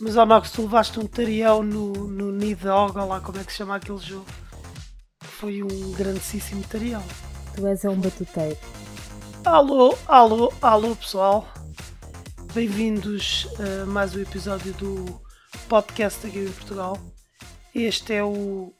Mas ao Nox, tu levaste um tarião no, no ou lá como é que se chama aquele jogo. Foi um grandíssimo tarião. Tu és um batuteiro. Alô, alô, alô pessoal. Bem-vindos a mais um episódio do podcast da Game Portugal. Este é o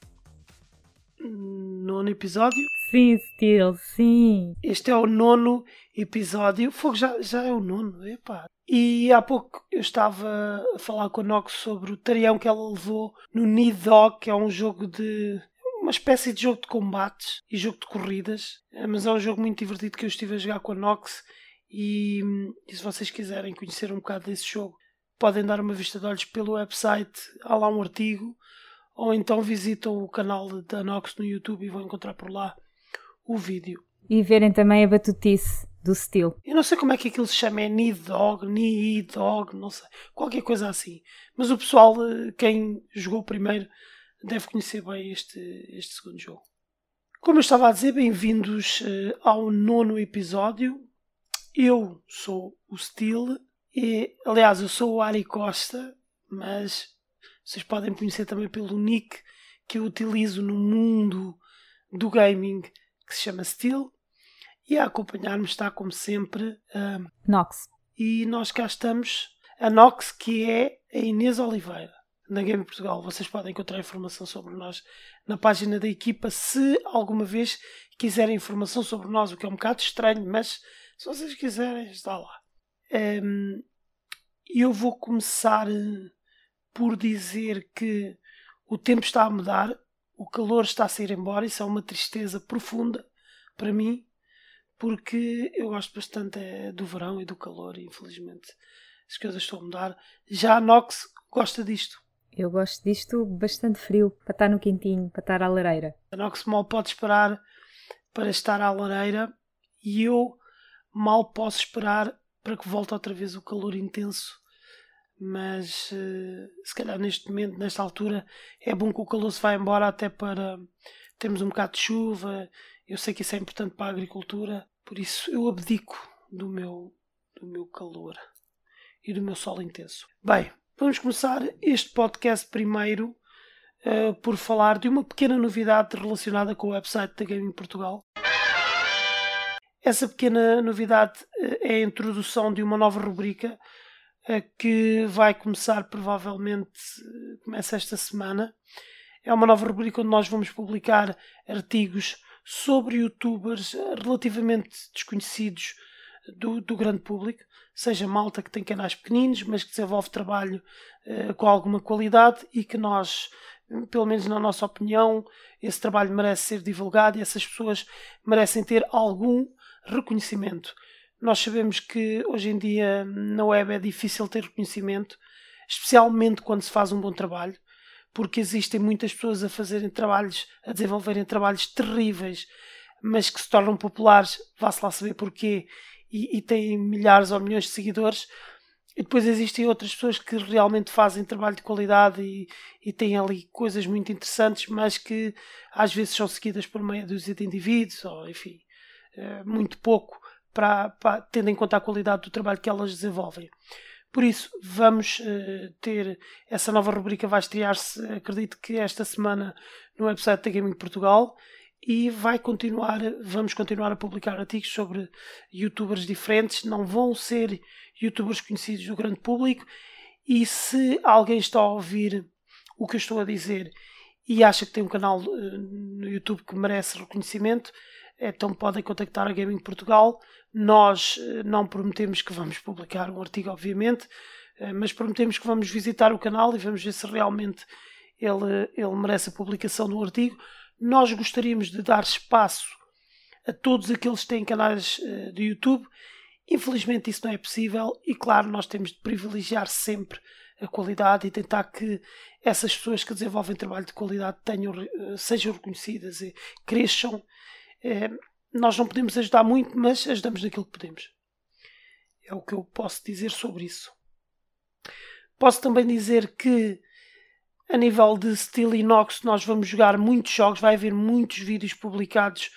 nono episódio. Sim, Steel, sim. Este é o nono episódio. Fogo já, já é o nono, epá. E há pouco eu estava a falar com a Nox sobre o tarião que ela levou no Nidog, que é um jogo de. uma espécie de jogo de combates e jogo de corridas. É, mas é um jogo muito divertido que eu estive a jogar com a Nox. E, e se vocês quiserem conhecer um bocado desse jogo, podem dar uma vista de olhos pelo website. Há lá um artigo. Ou então visitam o canal da Nox no YouTube e vão encontrar por lá o vídeo. E verem também a batutice do Steel. Eu não sei como é que aquilo se chama, é Nidog, Nidog, não sei, qualquer coisa assim. Mas o pessoal, eh, quem jogou primeiro, deve conhecer bem este, este segundo jogo. Como eu estava a dizer, bem-vindos uh, ao nono episódio. Eu sou o Steel e, aliás, eu sou o Ari Costa, mas vocês podem conhecer também pelo nick que eu utilizo no mundo do gaming, que se chama Steel. E a acompanhar-me está, como sempre, a Nox. E nós cá estamos, a Nox, que é a Inês Oliveira, na Game Portugal. Vocês podem encontrar informação sobre nós na página da equipa, se alguma vez quiserem informação sobre nós, o que é um bocado estranho, mas se vocês quiserem, está lá. Um, eu vou começar por dizer que o tempo está a mudar, o calor está a sair embora, isso é uma tristeza profunda para mim, porque eu gosto bastante é, do verão e do calor, e infelizmente as coisas estão a mudar. Já a Nox gosta disto. Eu gosto disto bastante frio, para estar no quentinho, para estar à lareira. A Nox mal pode esperar para estar à lareira e eu mal posso esperar para que volte outra vez o calor intenso mas uh, se calhar neste momento, nesta altura, é bom que o calor se vá embora até para termos um bocado de chuva. Eu sei que isso é importante para a agricultura, por isso eu abdico do meu, do meu calor e do meu sol intenso. Bem, vamos começar este podcast primeiro uh, por falar de uma pequena novidade relacionada com o website da Gaming Portugal. Essa pequena novidade uh, é a introdução de uma nova rubrica que vai começar provavelmente, começa esta semana. É uma nova rubrica onde nós vamos publicar artigos sobre youtubers relativamente desconhecidos do, do grande público, seja malta que tem canais pequeninos, mas que desenvolve trabalho uh, com alguma qualidade e que nós, pelo menos na nossa opinião, esse trabalho merece ser divulgado e essas pessoas merecem ter algum reconhecimento. Nós sabemos que hoje em dia na web é difícil ter reconhecimento, especialmente quando se faz um bom trabalho, porque existem muitas pessoas a fazerem trabalhos, a desenvolverem trabalhos terríveis, mas que se tornam populares, vá-se lá saber porquê, e, e têm milhares ou milhões de seguidores. E depois existem outras pessoas que realmente fazem trabalho de qualidade e, e têm ali coisas muito interessantes, mas que às vezes são seguidas por meia dúzia de indivíduos, ou enfim, eh, muito pouco para, para, tendo em conta a qualidade do trabalho que elas desenvolvem. Por isso, vamos uh, ter essa nova rubrica, vai estrear-se, acredito que esta semana, no website da Gaming Portugal e vai continuar, vamos continuar a publicar artigos sobre youtubers diferentes, não vão ser youtubers conhecidos do grande público e se alguém está a ouvir o que eu estou a dizer e acha que tem um canal uh, no YouTube que merece reconhecimento, então podem contactar a Gaming Portugal. Nós eh, não prometemos que vamos publicar um artigo, obviamente, eh, mas prometemos que vamos visitar o canal e vamos ver se realmente ele, ele merece a publicação do artigo. Nós gostaríamos de dar espaço a todos aqueles que têm canais eh, de YouTube. Infelizmente isso não é possível e claro, nós temos de privilegiar sempre a qualidade e tentar que essas pessoas que desenvolvem trabalho de qualidade tenham, sejam reconhecidas e cresçam nós não podemos ajudar muito, mas ajudamos naquilo que podemos. É o que eu posso dizer sobre isso. Posso também dizer que, a nível de Steel Inox, nós vamos jogar muitos jogos, vai haver muitos vídeos publicados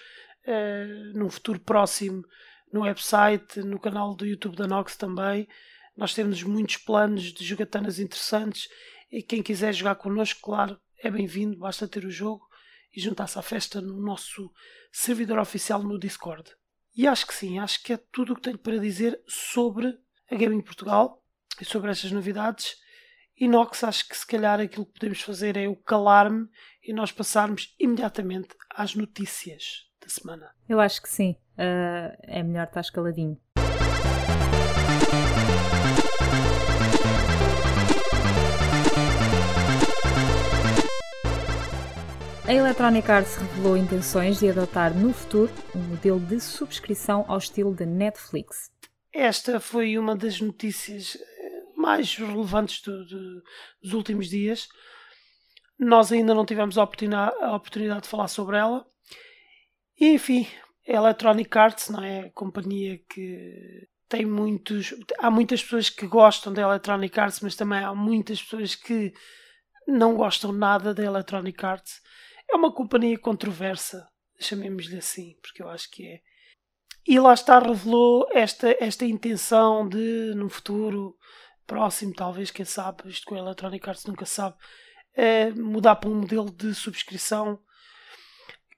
uh, num futuro próximo no website, no canal do YouTube da Nox também. Nós temos muitos planos de jogatanas interessantes e quem quiser jogar connosco, claro, é bem-vindo, basta ter o jogo e juntar-se à festa no nosso servidor oficial no Discord. E acho que sim, acho que é tudo o que tenho para dizer sobre a Gaming Portugal e sobre estas novidades. E Nox, acho que se calhar aquilo que podemos fazer é o calar-me e nós passarmos imediatamente às notícias da semana. Eu acho que sim. Uh, é melhor estar escaladinho. A Electronic Arts revelou intenções de adotar no futuro um modelo de subscrição ao estilo da Netflix. Esta foi uma das notícias eh, mais relevantes do, do, dos últimos dias. Nós ainda não tivemos a oportunidade, a oportunidade de falar sobre ela. E, enfim, a Electronic Arts não é a companhia que tem muitos. Há muitas pessoas que gostam da Electronic Arts, mas também há muitas pessoas que não gostam nada da Electronic Arts é uma companhia controversa, chamemos-lhe assim, porque eu acho que é. E lá está, revelou esta, esta intenção de, no futuro próximo, talvez, quem sabe, isto com a Electronic Arts nunca sabe, é mudar para um modelo de subscrição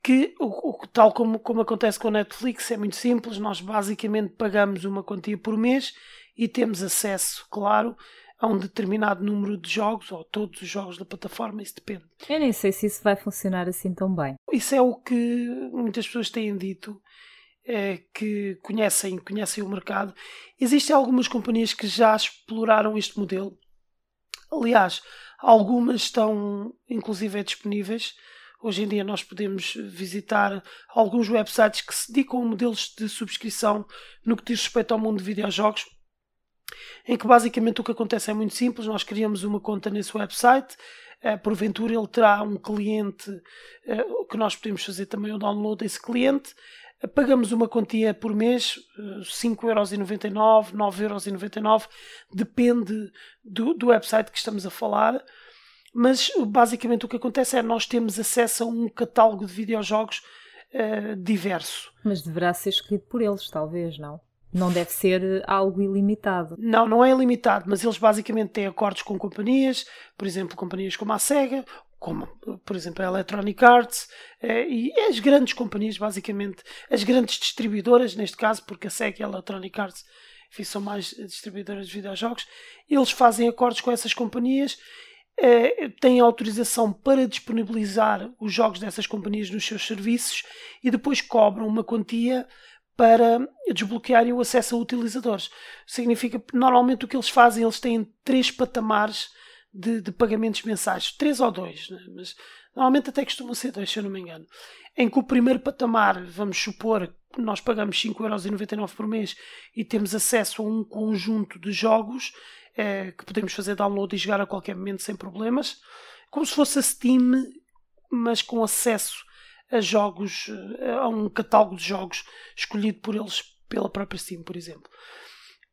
que, o, o, tal como, como acontece com a Netflix, é muito simples. Nós basicamente pagamos uma quantia por mês e temos acesso, claro, a um determinado número de jogos, ou todos os jogos da plataforma, isso depende. Eu nem sei se isso vai funcionar assim tão bem. Isso é o que muitas pessoas têm dito, é, que conhecem, conhecem o mercado. Existem algumas companhias que já exploraram este modelo. Aliás, algumas estão inclusive disponíveis. Hoje em dia nós podemos visitar alguns websites que se dedicam a modelos de subscrição no que diz respeito ao mundo de videojogos em que basicamente o que acontece é muito simples, nós criamos uma conta nesse website, uh, porventura ele terá um cliente uh, que nós podemos fazer também o download desse cliente, uh, pagamos uma quantia por mês, uh, 5,99€, 9,99€, depende do, do website que estamos a falar, mas basicamente o que acontece é nós temos acesso a um catálogo de videojogos diverso. Mas deverá ser escolhido por eles, talvez, não? Não deve ser eh, algo ilimitado. Não, não é ilimitado, mas eles basicamente têm acordos com companhias, por exemplo, companhias como a SEGA, como, por exemplo, a Electronic Arts, eh, e as grandes companhias, basicamente, as grandes distribuidoras, neste caso, porque a SEGA e a Electronic Arts enfim, são mais distribuidoras de videojogos, eles fazem acordos com essas companhias, eh, têm autorização para disponibilizar os jogos dessas companhias nos seus serviços e depois cobram uma quantia para desbloquearem o acesso a utilizadores. Significa que normalmente o que eles fazem, eles têm três patamares de, de pagamentos mensais, três ou dois, né? mas normalmente até costumam ser dois, se eu não me engano. Em que o primeiro patamar, vamos supor, nós pagamos 5,99€ por mês e temos acesso a um conjunto de jogos é, que podemos fazer download e jogar a qualquer momento sem problemas, como se fosse a Steam, mas com acesso a jogos, a um catálogo de jogos escolhido por eles pela própria Steam, por exemplo.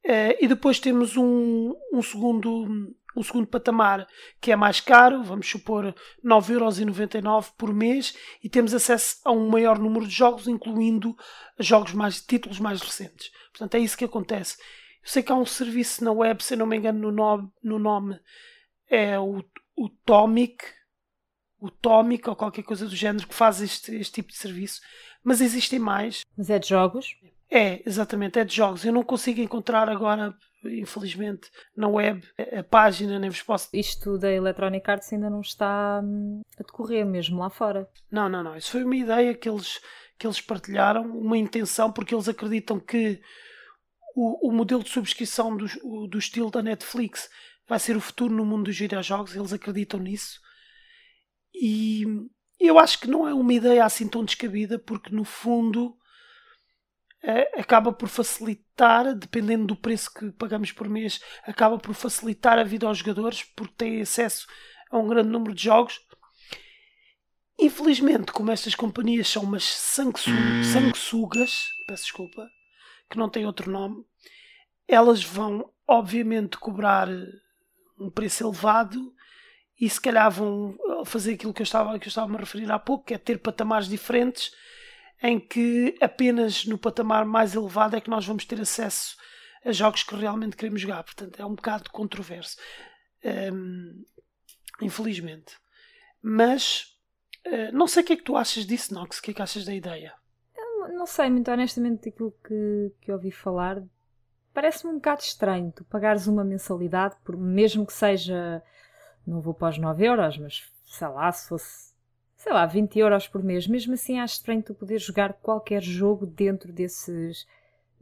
Uh, e depois temos um, um, segundo, um segundo patamar que é mais caro, vamos supor 9,99€ por mês, e temos acesso a um maior número de jogos, incluindo jogos mais, títulos mais recentes. Portanto, é isso que acontece. Eu sei que há um serviço na web, se não me engano, no nome, no nome é o, o Tomic, o Tómico ou qualquer coisa do género que faz este, este tipo de serviço, mas existem mais. Mas é de jogos? É, exatamente, é de jogos. Eu não consigo encontrar agora, infelizmente, na web a página, nem vos posso. Isto da Electronic Arts ainda não está hum, a decorrer mesmo lá fora. Não, não, não. Isso foi uma ideia que eles, que eles partilharam, uma intenção, porque eles acreditam que o, o modelo de subscrição do, do estilo da Netflix vai ser o futuro no mundo dos videojogos. Eles acreditam nisso e eu acho que não é uma ideia assim tão descabida, porque no fundo acaba por facilitar, dependendo do preço que pagamos por mês, acaba por facilitar a vida aos jogadores, porque têm acesso a um grande número de jogos. Infelizmente, como estas companhias são umas sanguessugas, peço desculpa, que não têm outro nome, elas vão obviamente cobrar um preço elevado e se calhar vão fazer aquilo que eu estava, que eu estava a me referir há pouco, que é ter patamares diferentes, em que apenas no patamar mais elevado é que nós vamos ter acesso a jogos que realmente queremos jogar. Portanto, é um bocado controverso. Um, infelizmente. Mas uh, não sei o que é que tu achas disso, Nox. O que é que achas da ideia? Eu não sei, muito honestamente, aquilo que, que ouvi falar parece-me um bocado estranho. Tu pagares uma mensalidade, por, mesmo que seja. Não vou para os 9 euros, mas sei lá, se fosse. Sei lá, 20 euros por mês. Mesmo assim, acho estranho tu poder jogar qualquer jogo dentro desses.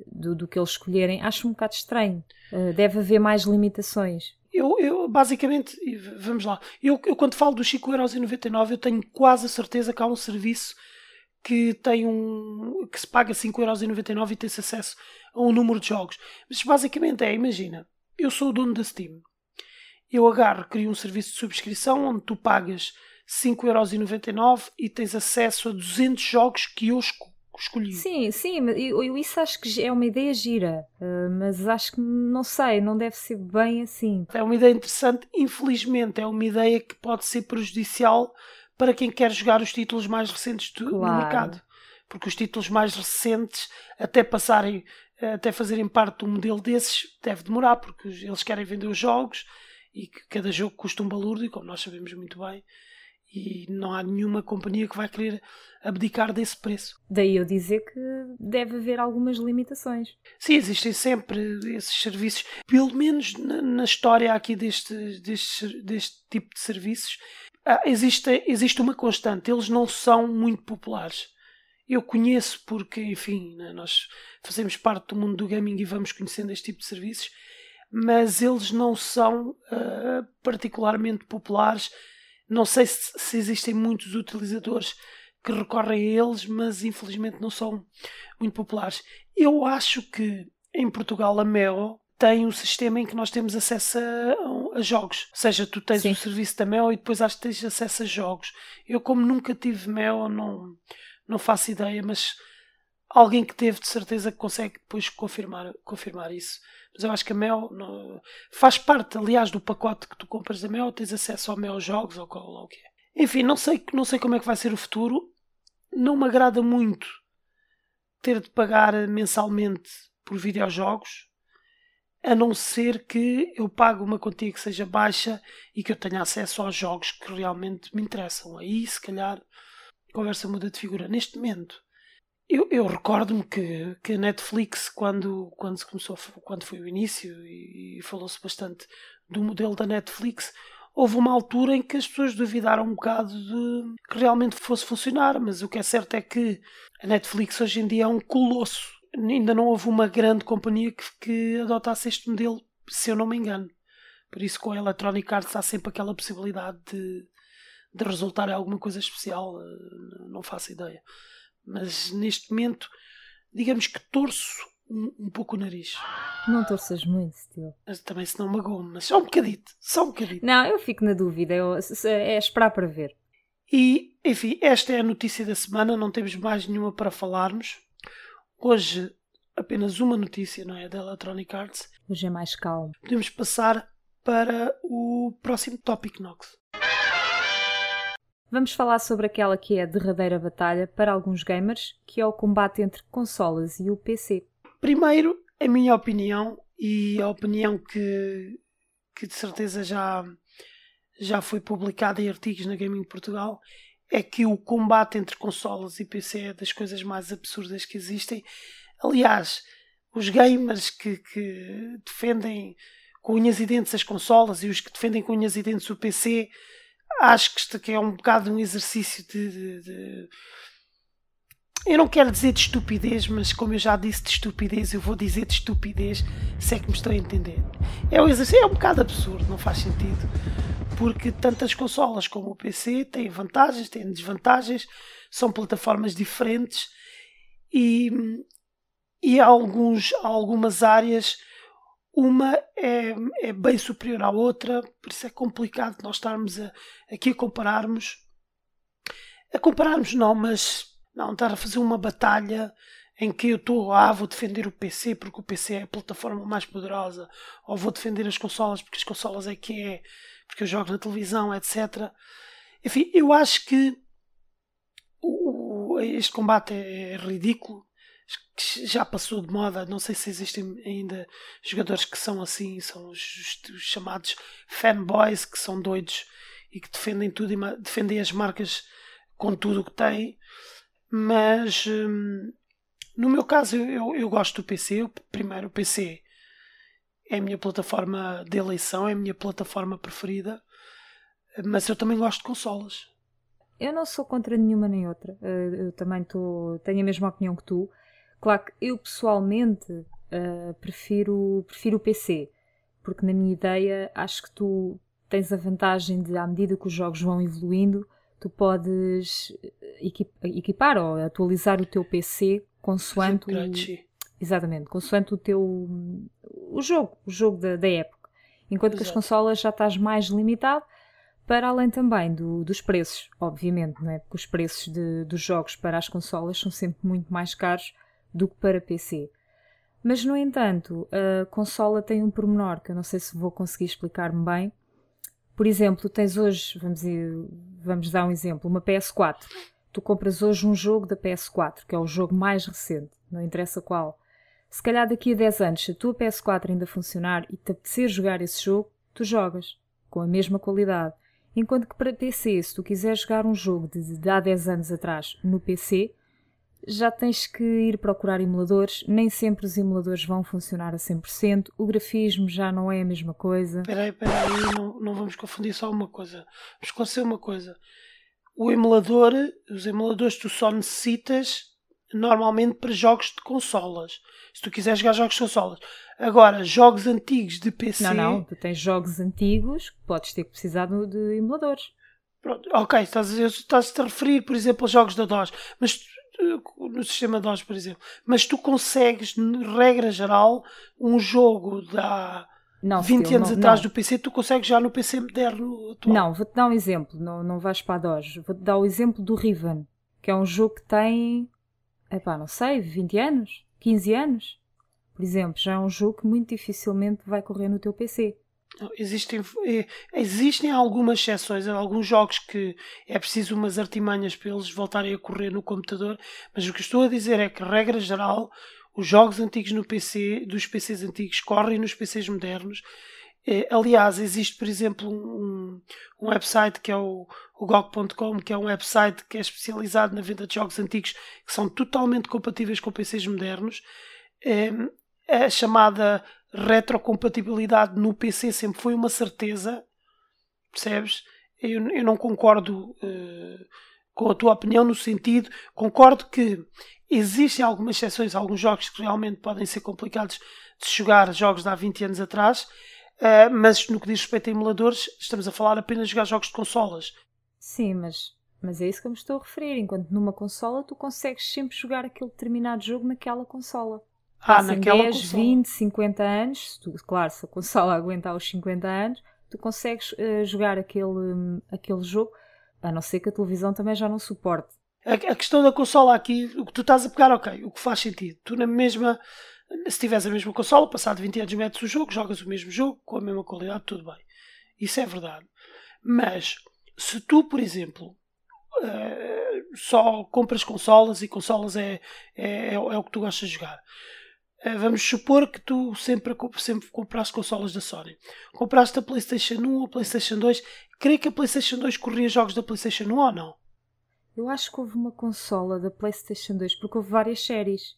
Do, do que eles escolherem, acho um bocado estranho. Uh, deve haver mais limitações. Eu, eu, basicamente, vamos lá, eu, eu quando falo dos 5,99€ eu tenho quase a certeza que há um serviço que tem um que se paga 5,99€ e tem-se acesso a um número de jogos. Mas basicamente é, imagina, eu sou o dono da Steam. Eu agarro, crio um serviço de subscrição onde tu pagas 5,99€ e tens acesso a 200 jogos que eu escolhi. Sim, sim, eu, eu isso acho que é uma ideia gira, eh, mas acho que não sei, não deve ser bem assim. É uma ideia interessante, infelizmente é uma ideia que pode ser prejudicial para quem quer jogar os títulos mais recentes do, claro. no mercado. Porque os títulos mais recentes, até passarem, até fazerem parte do modelo desses, deve demorar, porque eles querem vender os jogos e que cada jogo custa um balúrdio, como nós sabemos muito bem e não há nenhuma companhia que vai querer abdicar desse preço. Daí eu dizer que deve haver algumas limitações. Sim, existem sempre esses serviços, pelo menos na, na história aqui deste, deste, deste tipo de serviços, existe, existe uma constante, eles não são muito populares. Eu conheço porque, enfim, né, nós fazemos parte do mundo do gaming e vamos conhecendo este tipo de serviços, mas eles não são uh, particularmente populares não sei se, se existem muitos utilizadores que recorrem a eles, mas infelizmente não são muito populares. Eu acho que em Portugal a Meo tem um sistema em que nós temos acesso a, a jogos. Ou seja, tu tens Sim. o serviço da Meo e depois acho que tens acesso a jogos. Eu, como nunca tive Meo, não, não faço ideia, mas alguém que teve de certeza que consegue depois confirmar, confirmar isso. Mas eu acho que a Mel não, faz parte, aliás, do pacote que tu compras da Mel, tens acesso ao Mel Jogos ou qual o que é. Enfim, não sei, não sei como é que vai ser o futuro. Não me agrada muito ter de pagar mensalmente por videojogos, a não ser que eu pague uma quantia que seja baixa e que eu tenha acesso aos jogos que realmente me interessam. Aí, se calhar, a conversa muda de figura. Neste momento, eu, eu recordo-me que, que a Netflix, quando, quando se começou, quando foi o início, e, e falou-se bastante do modelo da Netflix, houve uma altura em que as pessoas duvidaram um bocado de que realmente fosse funcionar, mas o que é certo é que a Netflix hoje em dia é um colosso. Ainda não houve uma grande companhia que, que adotasse este modelo, se eu não me engano. Por isso, com a Electronic Arts há sempre aquela possibilidade de, de resultar em alguma coisa especial, eh, não faço ideia mas neste momento, digamos que torço um, um pouco o nariz. Não torças muito, Steel. Também se não magoou, mas só um bocadito, só um bocadito. Não, eu fico na dúvida, eu, é esperar para ver. E, enfim, esta é a notícia da semana, não temos mais nenhuma para falarmos. Hoje, apenas uma notícia, não é? Da Electronic Arts. Hoje é mais calmo. Podemos passar para o próximo tópico, Nox. Vamos falar sobre aquela que é a derradeira batalha para alguns gamers, que é o combate entre consolas e o PC. Primeiro, a minha opinião e a opinião que, que de certeza já, já foi publicada em artigos na Gaming Portugal é que o combate entre consolas e PC é das coisas mais absurdas que existem. Aliás, os gamers que, que defendem com unhas e dentes as consolas e os que defendem com unhas e dentes o PC acho que isto aqui é um bocado um exercício de, de, de, Eu não quero dizer de estupidez, mas como eu já disse de estupidez, eu vou dizer de estupidez, se é que me estou a entender. É um exercício, é um bocado absurdo, não faz sentido. Porque tantas consolas como o PC têm vantagens, têm desvantagens, são plataformas diferentes e, e há, alguns, há algumas áreas uma é, é, bem superior à outra, por isso é complicado nós estarmos a, aqui a compararmos. A compararmos não, mas não estar a fazer uma batalha em que eu estou, ah, vou defender o PC porque o PC é a plataforma mais poderosa, ou vou defender as consolas porque as consolas é que é, porque eu jogo na televisão, etc. Enfim, eu acho que o, este combate é ridículo que já passou de moda. Não sei se existem ainda jogadores que são assim, são os, os chamados fanboys, que são doidos e que defendem tudo e defendem as marcas com tudo o que têm. Mas hum, no meu caso, eu, eu gosto do PC. Primeiro, o PC é a minha plataforma de eleição, é a minha plataforma preferida. Mas eu também gosto de consolas. Eu não sou contra nenhuma nem outra. Eh, eu também tô, tenho a mesma opinião que tu. Claro que eu pessoalmente uh, prefiro, prefiro o PC, porque na minha ideia acho que tu tens a vantagem de, à medida que os jogos vão evoluindo, tu podes equipar ou atualizar o teu PC consoante o, exatamente, consoante o teu o jogo, o jogo da, da época. Enquanto Exato. que as consolas já estás mais limitado, para além também do, dos preços, obviamente, não é? porque os preços de, dos jogos para as consolas são sempre muito mais caros do que para PC. Mas, no entanto, a consola tem um pormenor que eu não sei se vou conseguir explicar-me bem. Por exemplo, tens hoje, vamos, ir, vamos dar um exemplo, uma PS4 tu compras hoje um jogo da PS4, que é o jogo mais recente, não interessa qual. Se calhar daqui a 10 anos, se a tua PS4 ainda funcionar e te apetecer jogar esse jogo, tu jogas, com a mesma qualidade. Enquanto que para PC, se tu quiseres jogar um jogo de, de há 10 anos atrás no PC, já tens que ir procurar emuladores, nem sempre os emuladores vão funcionar a 100%, o grafismo já não é a mesma coisa. Espera aí, espera aí, não, não vamos confundir só uma coisa. Vamos esclarecer uma coisa o emulador, os emuladores tu só necessitas normalmente para jogos de consolas. Se tu quiseres jogar jogos de consolas. Agora, jogos antigos de PC. Não, não, tu tens jogos antigos que podes ter que precisar de emuladores. Pronto, ok, estás, estás a referir, por exemplo, a jogos da DOS, mas no sistema DOS, por exemplo. Mas tu consegues, regra geral, um jogo da não, 20 anos não, atrás não. do PC, tu consegues já no PC moderno atual. Não, vou-te dar um exemplo, não, não vais para a DOS. Vou-te dar o exemplo do Riven, que é um jogo que tem, epá, não sei, 20 anos, 15 anos. Por exemplo, já é um jogo que muito dificilmente vai correr no teu PC. Existem, eh, existem algumas exceções, alguns jogos que é preciso umas artimanhas para eles voltarem a correr no computador, mas o que estou a dizer é que, regra geral, os jogos antigos no PC, dos PCs antigos, correm nos PCs modernos. É, aliás, existe, por exemplo, um, um website que é o, o GOG.com, que é um website que é especializado na venda de jogos antigos que são totalmente compatíveis com PCs modernos. É, a chamada retrocompatibilidade no PC sempre foi uma certeza, percebes? Eu, eu não concordo uh, com a tua opinião no sentido, concordo que Existem algumas exceções, alguns jogos que realmente podem ser complicados de jogar, jogos de há 20 anos atrás, uh, mas no que diz respeito a emuladores, estamos a falar apenas de jogar jogos de consolas. Sim, mas, mas é isso que eu me estou a referir. Enquanto numa consola tu consegues sempre jogar aquele determinado jogo naquela consola. Ah, Passam naquela 10, consola. 20, 50 anos, tu, claro, se a consola aguentar os 50 anos, tu consegues uh, jogar aquele, um, aquele jogo, a não ser que a televisão também já não suporte. A, a questão da consola aqui, o que tu estás a pegar, ok, o que faz sentido. Tu na mesma, se tiveres a mesma consola, passado 20 anos metes o jogo, jogas o mesmo jogo, com a mesma qualidade, tudo bem. Isso é verdade. Mas, se tu, por exemplo, uh, só compras consolas e consolas é, é, é, é, o que tu gostas de jogar. Uh, vamos supor que tu sempre, sempre compraste consolas da Sony. Compraste a PlayStation 1 ou a PlayStation 2. Creio que a PlayStation 2 corria jogos da PlayStation 1 ou não? Eu acho que houve uma consola da PlayStation 2, porque houve várias séries.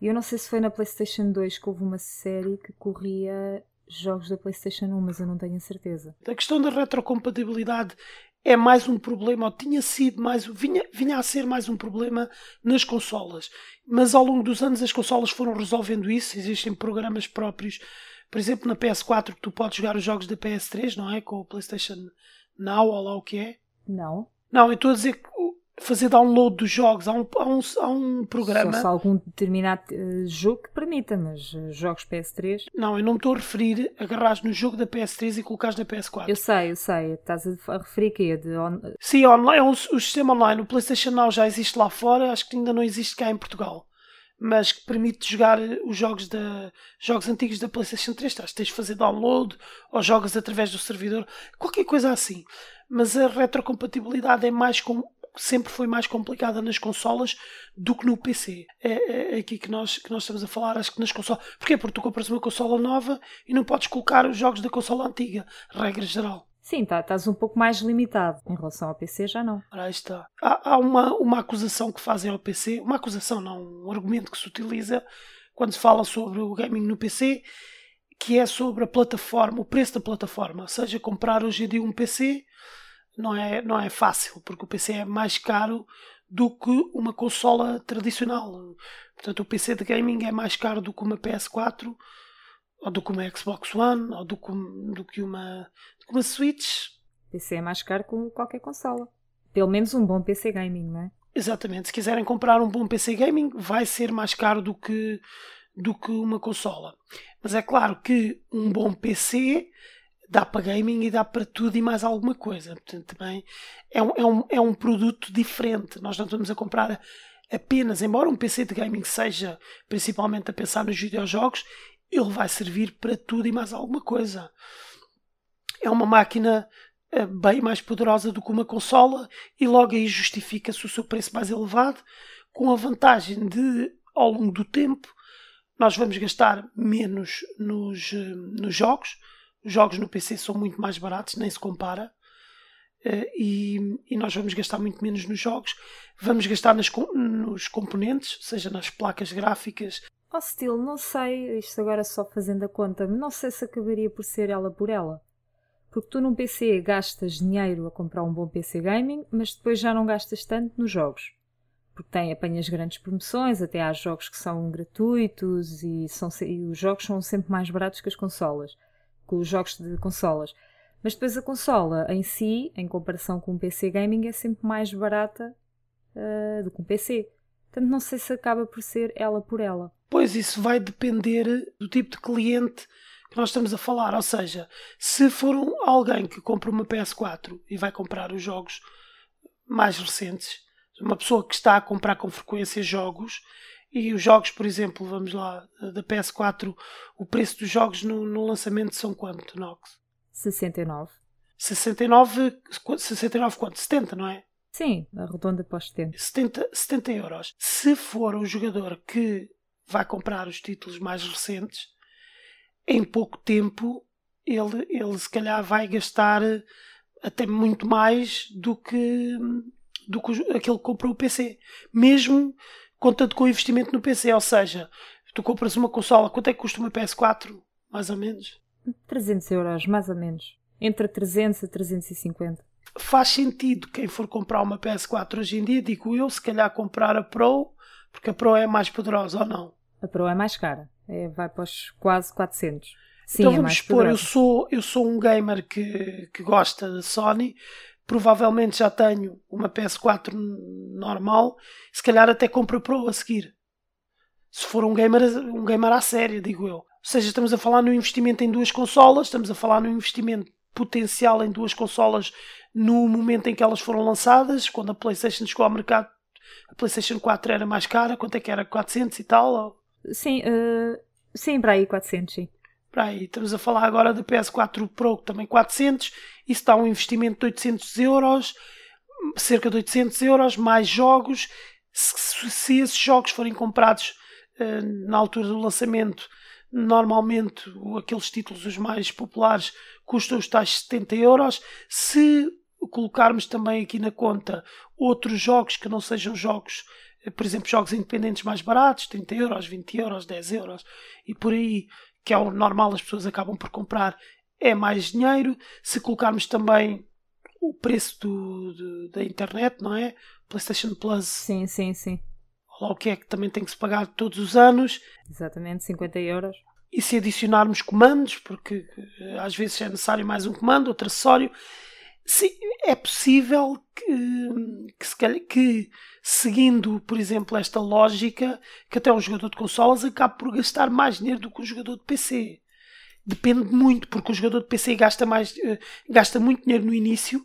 E eu não sei se foi na PlayStation 2 que houve uma série que corria jogos da PlayStation 1, mas eu não tenho a certeza. A questão da retrocompatibilidade é mais um problema, ou tinha sido mais, vinha, vinha a ser mais um problema nas consolas. Mas ao longo dos anos as consolas foram resolvendo isso, existem programas próprios. Por exemplo, na PS4 que tu podes jogar os jogos da PS3, não é? Com o PlayStation Now ou lá o que é. Não. Não, eu estou a dizer que fazer download dos jogos. Há um, há um, há um programa. Só se algum determinado uh, jogo que permita, mas uh, jogos PS3. Não, eu não me estou a referir a agarrar no jogo da PS3 e colocares na PS4. Eu sei, eu sei. Estás a referir que de on... Sim, online, é um, o sistema online. O PlayStation Now já existe lá fora, acho que ainda não existe cá em Portugal. Mas que permite jogar eh, os jogos, da, jogos antigos da PlayStation 3. Tens de fazer download ou jogas através do servidor, qualquer coisa assim. Mas a retrocompatibilidade é mais com sempre foi mais complicada nas consolas do que no PC. É, é, é, aqui que nós, que nós estamos a falar, acho que nas consolas. Porquê? Porque tu compras uma consola nova e não podes colocar os jogos da consola antiga, regra geral. Sim, tá, estás um pouco mais limitado. Em relação ao PC, já não. Aí está. Há, há uma, uma acusação que fazem ao PC, uma acusação não, um argumento que se utiliza quando se fala sobre o gaming no PC, que é sobre a plataforma, o preço da plataforma. Ou seja, comprar hoje em dia um PC não é, não é fácil, porque o PC é mais caro do que uma consola tradicional. Portanto, o PC de gaming é mais caro do que uma PS4, ou do que uma Xbox One, ou do que, do que, uma, do que uma Switch. PC é mais caro que qualquer consola. Pelo menos um bom PC gaming, não é? Exatamente. Se quiserem comprar um bom PC gaming, vai ser mais caro do que, do que uma consola. Mas é claro que um bom PC dá para gaming e dá para tudo e mais alguma coisa. Portanto, também é um, é um, é um produto diferente. Nós não estamos a comprar apenas, embora um PC de gaming seja principalmente a pensar nos videojogos, ele vai servir para tudo e mais alguma coisa. É uma máquina eh, bem mais poderosa do que uma consola e logo aí justifica-se o seu preço mais elevado, com a vantagem de, ao longo do tempo, nós vamos gastar menos nos, eh, nos jogos os jogos no PC são muito mais baratos, nem se compara. Uh, e, e, nós vamos gastar muito menos nos jogos. Vamos gastar nas, nos componentes, seja nas placas gráficas. Oh, Steel, não sei, isto agora só fazendo a conta, não sei se acabaria por ser ela por ela. Porque tu num PC gastas dinheiro a comprar um bom PC gaming, mas depois já não gastas tanto nos jogos. Porque tem, apanhas grandes promoções, até há jogos que são gratuitos e, são, e os jogos são sempre mais baratos que as consolas com os jogos de consolas. Mas depois a consola em si, em comparação com um PC gaming, é sempre mais barata uh, do que um PC. Portanto, não sei se acaba por ser ela por ela. Pois isso vai depender do tipo de cliente que nós estamos a falar. Ou seja, se for alguém que compra uma PS4 e vai comprar os jogos mais recentes, uma pessoa que está a comprar com frequência jogos, e os jogos, por exemplo, vamos lá, da PS4, o preço dos jogos no, no lançamento são quanto, Nox? 69. 69, 69 quanto? 70, não é? Sim, arredonda para os 70. 70. 70 euros. Se for um jogador que vai comprar os títulos mais recentes, em pouco tempo ele, ele se calhar vai gastar até muito mais do que, do que aquele que comprou o PC. Mesmo contando com o investimento no PC. Ou seja, tu compras uma consola, quanto é que custa uma PS4? Mais ou menos? 300 euros, mais ou menos. Entre 300 a 350. Faz sentido quem for comprar uma PS4 hoje em dia, digo eu, se calhar comprar a Pro, porque a Pro é mais poderosa ou não? A Pro é mais cara, é, vai para os quase 400. Sim, então é vamos supor, eu sou, eu sou um gamer que, que gosta da Sony, provavelmente já tenho uma PS4 normal, se calhar até compro a Pro a seguir. Se for um gamer, um gamer à séria, digo eu. Ou seja, estamos a falar no investimento em duas consolas, estamos a falar no investimento potencial em duas consolas no momento em que elas foram lançadas, quando a PlayStation chegou ao mercado. A PlayStation 4 era mais cara, quanto é que era? 400 e tal? Sim, uh, sim, para aí 400, sim. Para aí, estamos a falar agora da PS4 Pro, também 400, isso dá um investimento de 800 euros, cerca de 800 euros, mais jogos. Se, se esses jogos forem comprados uh, na altura do lançamento, normalmente aqueles títulos os mais populares custam os tais 70 euros. Se colocarmos também aqui na conta outros jogos que não sejam jogos, eh, por exemplo, jogos independentes mais baratos, 30 euros, 20 euros, 10 euros e por aí, que é o normal, as pessoas acabam por comprar é mais dinheiro. Se colocarmos também o preço do, do, da internet, não é? PlayStation Plus. Sim, sim, sim. Lá o que é que também tem que se pagar todos os anos. Exatamente, 50 euros. E se adicionarmos comandos, porque eh, às vezes é necessário mais um comando, outro acessório, sim, é possível que, que, se calhar, que, seguindo, por exemplo, esta lógica, que até um jogador de consolas acabe por gastar mais dinheiro do que um jogador de PC depende muito, porque o jogador de PC gasta, mais, uh, gasta muito dinheiro no início,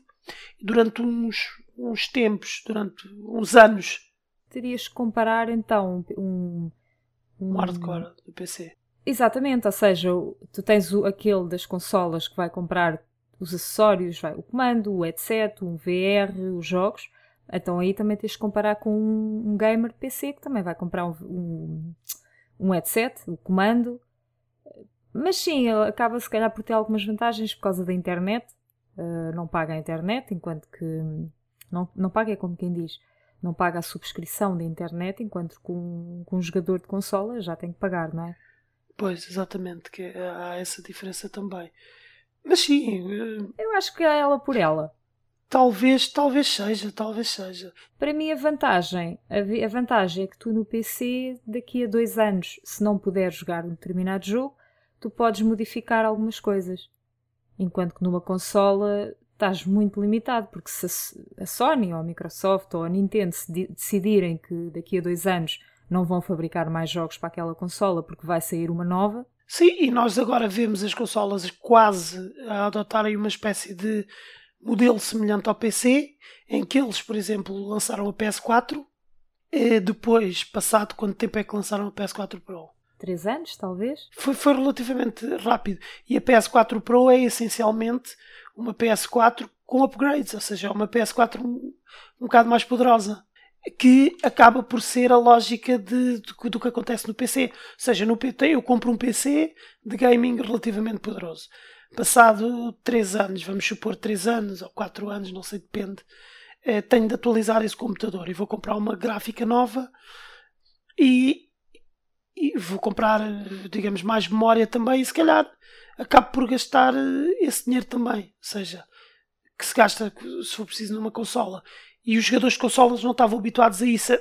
durante uns, uns tempos, durante uns anos. Terias que comparar então um, um, hardcore do PC. Exatamente, ou seja, tu tens o, aquele das consolas que vai comprar os acessórios, vai, o comando, o headset, um VR, os jogos. Então aí também tens de comparar com um gamer PC que também vai comprar um, um, um headset, o comando. Mas sim, acaba se calhar por ter algumas vantagens por causa da internet. Uh, não paga a internet, enquanto que. Não, não paga é como quem diz. Não paga a subscrição da internet, enquanto um, com um jogador de consola já tem que pagar, não é? Pois, exatamente, que há essa diferença também. Mas sim. Uh... Eu acho que é ela por ela. Talvez, talvez seja, talvez seja. Para mim a vantagem, a vantagem é que tu no PC, daqui a dois anos, se não puderes jogar um determinado jogo, tu podes modificar algumas coisas. Enquanto que numa consola estás muito limitado, porque se a Sony ou a Microsoft ou a Nintendo decidirem que daqui a dois anos não vão fabricar mais jogos para aquela consola porque vai sair uma nova. Sim, e nós agora vemos as consolas quase a adotarem uma espécie de modelo semelhante ao PC, em que eles, por exemplo, lançaram a PS4. E depois, passado quanto tempo é que lançaram a PS4 Pro? Três anos, talvez? Foi, foi relativamente rápido. E a PS4 Pro é essencialmente uma PS4 com upgrades, ou seja, é uma PS4 um, um bocado mais poderosa. Que acaba por ser a lógica de, de, do que acontece no PC. Ou seja, no PT eu compro um PC de gaming relativamente poderoso passado 3 anos, vamos supor 3 anos ou 4 anos, não sei, depende, eh, tenho de atualizar esse computador e vou comprar uma gráfica nova e, e, vou comprar, digamos, mais memória também e se calhar acabo por gastar eh, esse dinheiro também. Ou seja, que se gasta, se for preciso, numa consola. E os jogadores de consolas não estavam habituados a isso, a,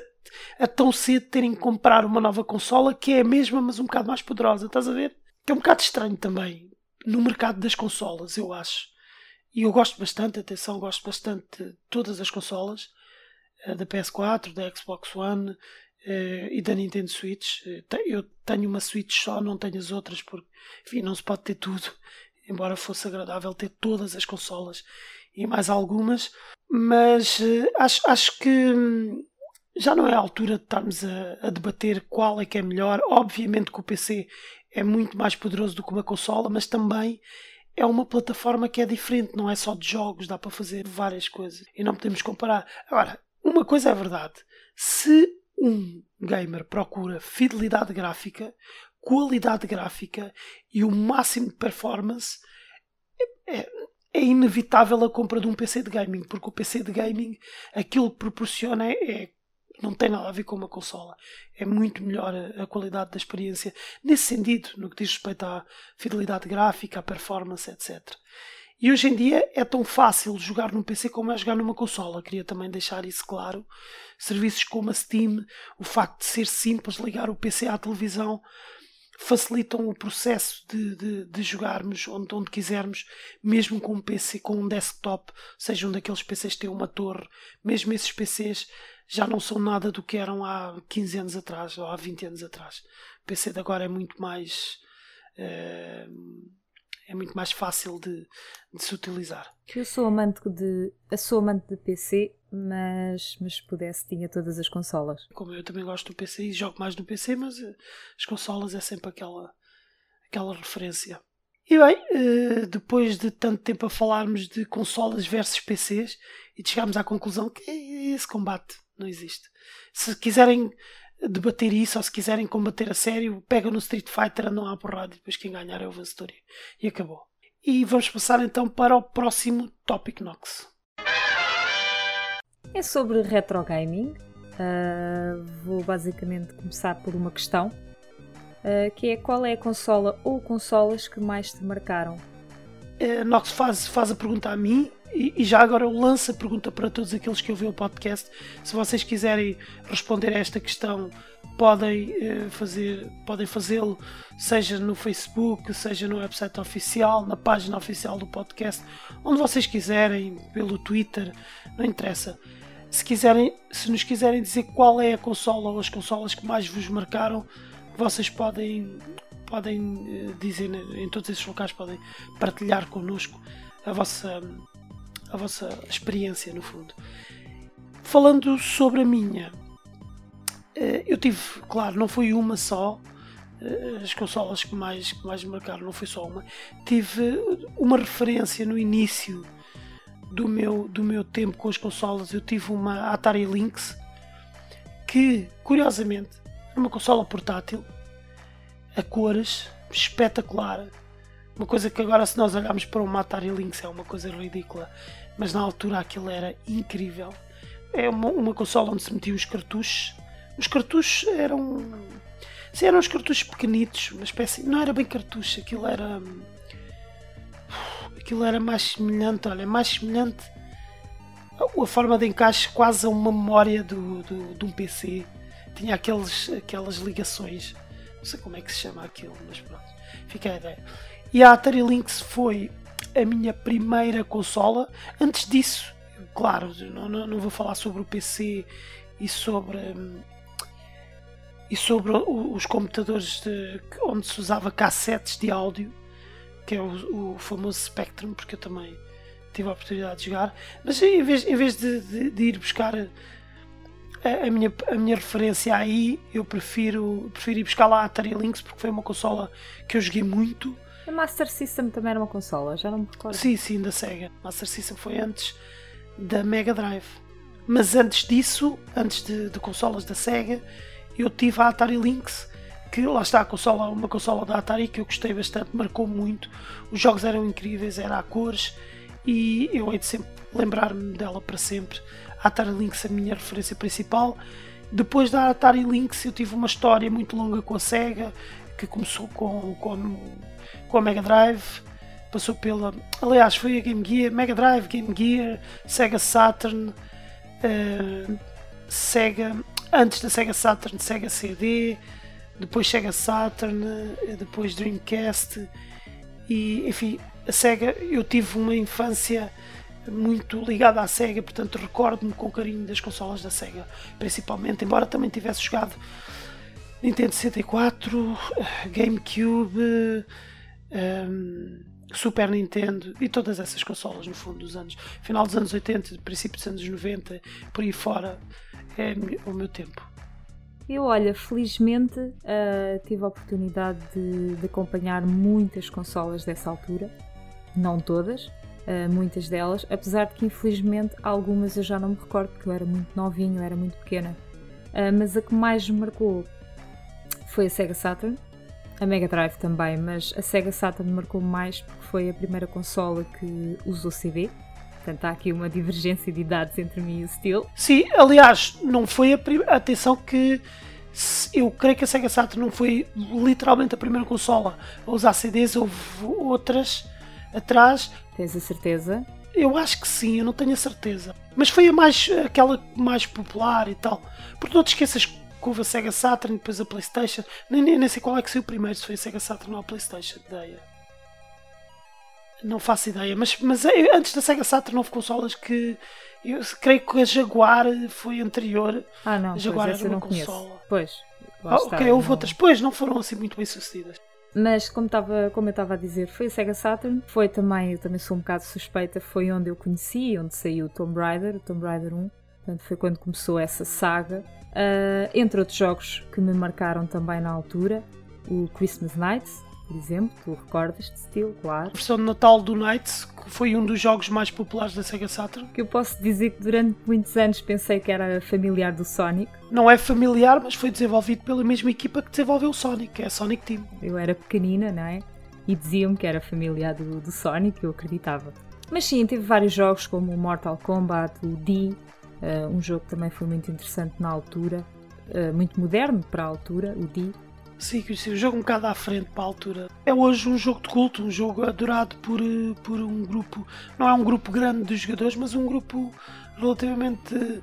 a tão cedo terem que comprar uma nova consola que é a mesma, mas um bocado mais poderosa. Estás a ver? Que é um bocado estranho também no mercado das consolas, eu acho. E eu gosto bastante, atenção, gosto bastante de todas as consolas, eh, da PS4, da Xbox One eh, e da Nintendo Switch. Eh, eu tenho uma Switch só, não tenho as outras, porque, enfim, não se pode ter tudo, embora fosse agradável ter todas as consolas e mais algumas. Mas acho, acho que hum, já não é a altura de estarmos a, a, debater qual é que é melhor. Obviamente que o PC é muito mais poderoso do que uma consola, mas também é uma plataforma que é diferente, não é só de jogos, dá para fazer várias coisas e não podemos comparar. Agora, uma coisa é verdade: se um gamer procura fidelidade gráfica, qualidade gráfica e o máximo de performance, é, é inevitável a compra de um PC de gaming, porque o PC de gaming aquilo que proporciona é, é não tem nada a ver com uma consola. É muito melhor a, a, qualidade da experiência nesse sentido, no que diz respeito à fidelidade gráfica, à performance, etc. E hoje em dia é tão fácil jogar num PC como é jogar numa consola. Queria também deixar isso claro. Serviços como a Steam, o facto de ser simples ligar o PC à televisão, facilitam o processo de, de, de, jogarmos onde, onde quisermos, mesmo com um PC, com um desktop, seja um daqueles PCs que têm uma torre, mesmo esses PCs já não são nada do que eram há 15 anos atrás ou há 20 anos atrás. O PC de agora é muito mais. é, é muito mais fácil de, de, se utilizar. Eu sou amante de, eu sou amante de PC, mas, mas se pudesse tinha todas as consolas. Como eu também gosto do PC e jogo mais no PC, mas eh, as consolas é sempre aquela, aquela referência. E bem, eh, depois de tanto tempo a falarmos de consolas versus PCs e chegámos à conclusão que é esse combate não existe. Se quiserem debater isso ou se quiserem combater a sério, pega no Street Fighter, andam à porrada e depois quem ganhar é o vencedor. E acabou. E vamos passar então para o próximo Topic Nox. É sobre retro gaming. Uh, vou basicamente começar por uma questão, uh, que é qual é a consola ou consolas que mais te marcaram? Uh, Nox faz, faz a pergunta a mim e, e, já agora eu lanço a pergunta para todos aqueles que ouviram o podcast. Se vocês quiserem responder a esta questão, podem uh, fazer, podem fazê-lo, seja no Facebook, seja no website oficial, na página oficial do podcast, onde vocês quiserem, pelo Twitter, não interessa. Se quiserem, se nos quiserem dizer qual é a consola ou as consolas que mais vos marcaram, vocês podem podem uh, dizer em todos esses locais podem partilhar connosco a vossa a vossa experiência, no fundo. Falando sobre a minha, eh, eu tive, claro, não foi uma só, eh, as consolas que mais, que mais me marcaram, não foi só uma. Tive uma referência no início do meu, do meu tempo com as consolas, eu tive uma Atari Lynx que, curiosamente, era uma consola portátil, a cores, espetacular. Uma coisa que agora, se nós olharmos para uma Atari Lynx, é uma coisa ridícula, mas na altura aquilo era incrível. É uma, uma consola onde se metiam os cartuchos. Os cartuchos eram. Sim, eram os cartuchos pequenitos, uma espécie. Não era bem cartucho, aquilo era aquilo era mais semelhante, olha, mais semelhante a forma de encaixe quase a uma memória do, do, de um PC. Tinha aqueles, aquelas ligações. Não sei como é que se chama aquilo, mas pronto. Fica a ideia. E a Atari Lynx foi a minha primeira consola. Antes disso, claro, não, não, vou falar sobre o PC e sobre. E sobre os computadores de, onde se usava cassetes de áudio, que é o, o famoso Spectrum, porque eu também tive a oportunidade de jogar. Mas em vez, em vez de, de, de ir buscar a, a, minha, a minha referência aí, eu prefiro, prefiro ir buscar lá a Atari Lynx, porque foi uma consola que eu joguei muito. A Master System também era uma consola, já não me recordo. Sim, sim, da Sega. Master System foi antes da Mega Drive. Mas antes disso, antes de, de consolas da Sega, eu tive a Atari Lynx que lá está a consola, uma consola da Atari que eu gostei bastante, marcou muito. Os jogos eram incríveis, era a cores e eu hei de sempre lembrar-me dela para sempre. A Atari Lynx é a minha referência principal. Depois da Atari Lynx eu tive uma história muito longa com a Sega, que começou com, com, com a Mega Drive, passou pela. Aliás, foi a Game Gear, Mega Drive, Game Gear, Sega Saturn, uh, Sega. Antes da Sega Saturn, Sega CD, depois Sega Saturn, depois Dreamcast e enfim, a Sega, eu tive uma infância muito ligada à Sega, portanto recordo-me com carinho das consolas da Sega, principalmente, embora também tivesse jogado Nintendo 64, GameCube, um, Super Nintendo e todas essas consolas no fundo dos anos, final dos anos 80, princípio dos anos 90, por aí fora, é o meu tempo. Eu, olha, felizmente uh, tive a oportunidade de, de, acompanhar muitas consolas dessa altura, não todas, uh, muitas delas, apesar de que infelizmente algumas eu já não me recordo porque eu era muito novinho, era muito pequena. Uh, mas a que mais me marcou foi a Sega Saturn, a Mega Drive também, mas a Sega Saturn marcou mais porque foi a primeira consola que usou CD Portanto, há aqui uma divergência de idades entre mim e o Steel. Sim, aliás, não foi a primeira. Atenção que eu creio que a Sega Saturn não foi literalmente a primeira consola a usar CDs, houve outras atrás. Tens a certeza? Eu acho que sim, eu não tenho a certeza. Mas foi a mais, aquela mais popular e tal. Porque não te esqueças que houve a Sega Saturn e depois a Playstation. Nem, nem, nem sei qual é que foi o primeiro, se foi a Sega Saturn ou a Playstation. Ideia. Não faço ideia, mas, mas é, antes da Sega Saturn houve consolas que eu creio que a Jaguar foi anterior. Ah, não, a Jaguar pois, era uma consola. Conheço. Pois. Ah, está, ok, houve não... outras, pois não foram assim muito bem sucedidas. Mas como, estava, como eu estava a dizer, foi a Sega Saturn, foi também, eu também sou um bocado suspeita, foi onde eu conheci, onde saiu o Tomb Raider, o Tomb Raider 1. Portanto, foi quando começou essa saga. Uh, entre outros jogos que me marcaram também na altura, o Christmas Nights, por exemplo, tu recordas de estilo, claro. A versão de Natal do Knights, que foi um dos jogos mais populares da Sega Saturn. Que eu posso dizer que durante muitos anos pensei que era familiar do Sonic. Não é familiar, mas foi desenvolvido pela mesma equipa que desenvolveu o Sonic, que é a Sonic Team. Eu era pequenina, não é? E diziam-me que era familiar do, do Sonic, eu acreditava. Mas sim, teve vários jogos como o Mortal Kombat, o D, uh, um jogo que também foi muito interessante na altura, uh, muito moderno para a altura, o D. Sim, o jogo um bocado à frente para a altura. É hoje um jogo de culto, um jogo adorado por, eh, por um grupo, não é um grupo grande de jogadores, mas um grupo relativamente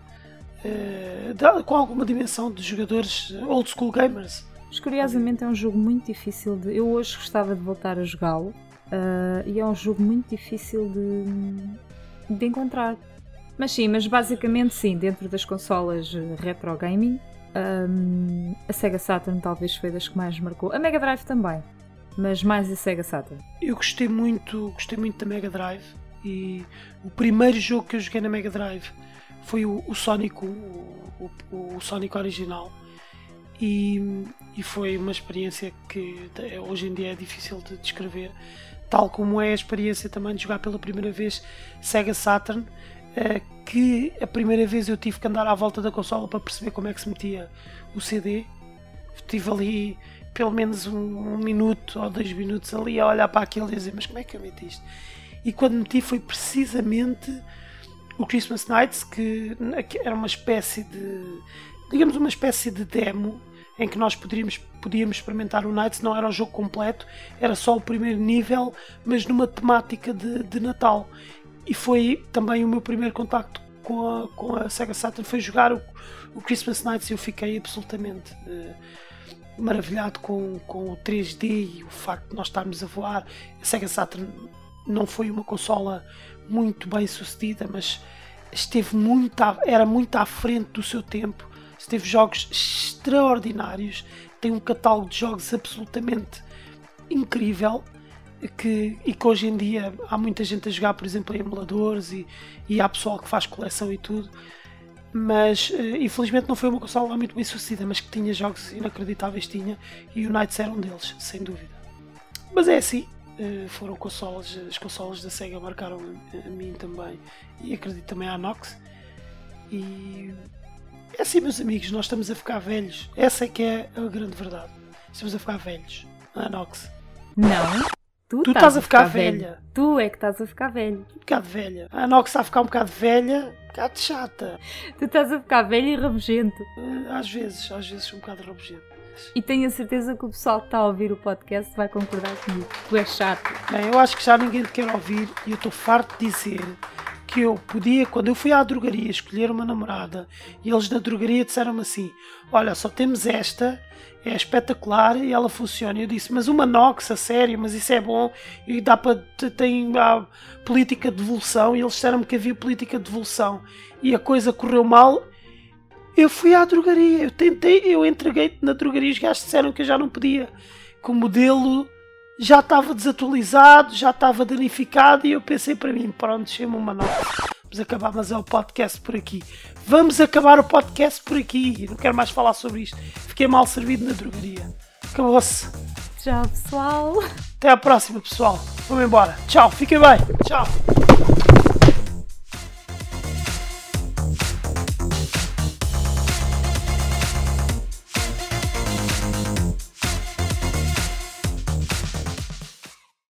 eh, com alguma dimensão de jogadores old school gamers. Mas curiosamente é um jogo muito difícil de. Eu hoje gostava de voltar a jogá-lo uh, e é um jogo muito difícil de, de encontrar. Mas sim, mas basicamente sim, dentro das consolas retro gaming um, a Sega Saturn talvez foi das que mais marcou. A Mega Drive também, mas mais a Sega Saturn. Eu gostei muito, gostei muito da Mega Drive e o primeiro jogo que eu joguei na Mega Drive foi o, o Sonic, o, o, o, Sonic original. E, e, foi uma experiência que hoje em dia é difícil de descrever. tal como é a experiência também de jogar pela primeira vez Sega Saturn, que a primeira vez eu tive que andar à volta da consola para perceber como é que se metia o CD. Tive ali pelo menos um, um minuto ou dois minutos ali a olhar para aquilo e dizer, mas como é que eu meti isto? E quando meti foi precisamente o Christmas Nights, que era uma espécie de, digamos, uma espécie de demo em que nós poderíamos, podíamos experimentar o Nights, não era o jogo completo, era só o primeiro nível, mas numa temática de, de Natal. E foi também o meu primeiro contacto com a, com a Sega Saturn, foi jogar o, o Christmas Nights e eu fiquei absolutamente uh, maravilhado com, com o 3D e o facto de nós estarmos a voar. A Sega Saturn não foi uma consola muito bem sucedida, mas esteve muito à, era muito à frente do seu tempo. Teve jogos extraordinários, tem um catálogo de jogos absolutamente incrível que, e que hoje em dia há muita gente a jogar, por exemplo, em emuladores e, e há pessoal que faz coleção e tudo. Mas uh, infelizmente não foi uma consola muito bem sucedida, mas que tinha jogos inacreditáveis, tinha, e o Knights era um deles, sem dúvida. Mas é assim, uh, foram consolas, as consolas da Sega marcaram a, a, mim também, e acredito também à Nox. E é assim, meus amigos, nós estamos a ficar velhos. Essa é que é a grande verdade. Estamos a ficar velhos, não é, Nox? Não. Tu, tu estás a ficar, ficar velha. velha. Tu é que estás a ficar velho. Um bocado velha. A Nox está a ficar um bocado velha, um bocado chata. Tu estás a ficar velho e rabugento. Eh, às vezes, às vezes um bocado rabugento. E tenho a certeza que o pessoal que está a ouvir o podcast vai concordar comigo. Tu és chato. Bem, eu acho que já ninguém te quer ouvir e eu estou farto de dizer que eu podia, quando eu fui à drogaria escolher uma namorada e eles da drogaria disseram-me assim: Olha, só temos esta é espetacular e ela funciona. Eu disse, mas uma Nox, a sério, mas isso é bom e dá para. tem a política de devolução e eles disseram-me que havia política de devolução e a coisa correu mal. Eu fui à drogaria, eu tentei, eu entreguei na drogaria, os gajos disseram que eu já não podia, que o modelo já estava desatualizado, já estava danificado e eu pensei para mim, pronto, chama uma Nox vamos acabar, mas é o podcast por aqui. Vamos acabar o podcast por aqui. Não quero mais falar sobre isto. Fiquei mal servido na drogaria. Acabou-se. Tchau, pessoal. Até à próxima, pessoal. Vamos embora. Tchau, fiquem bem. Tchau.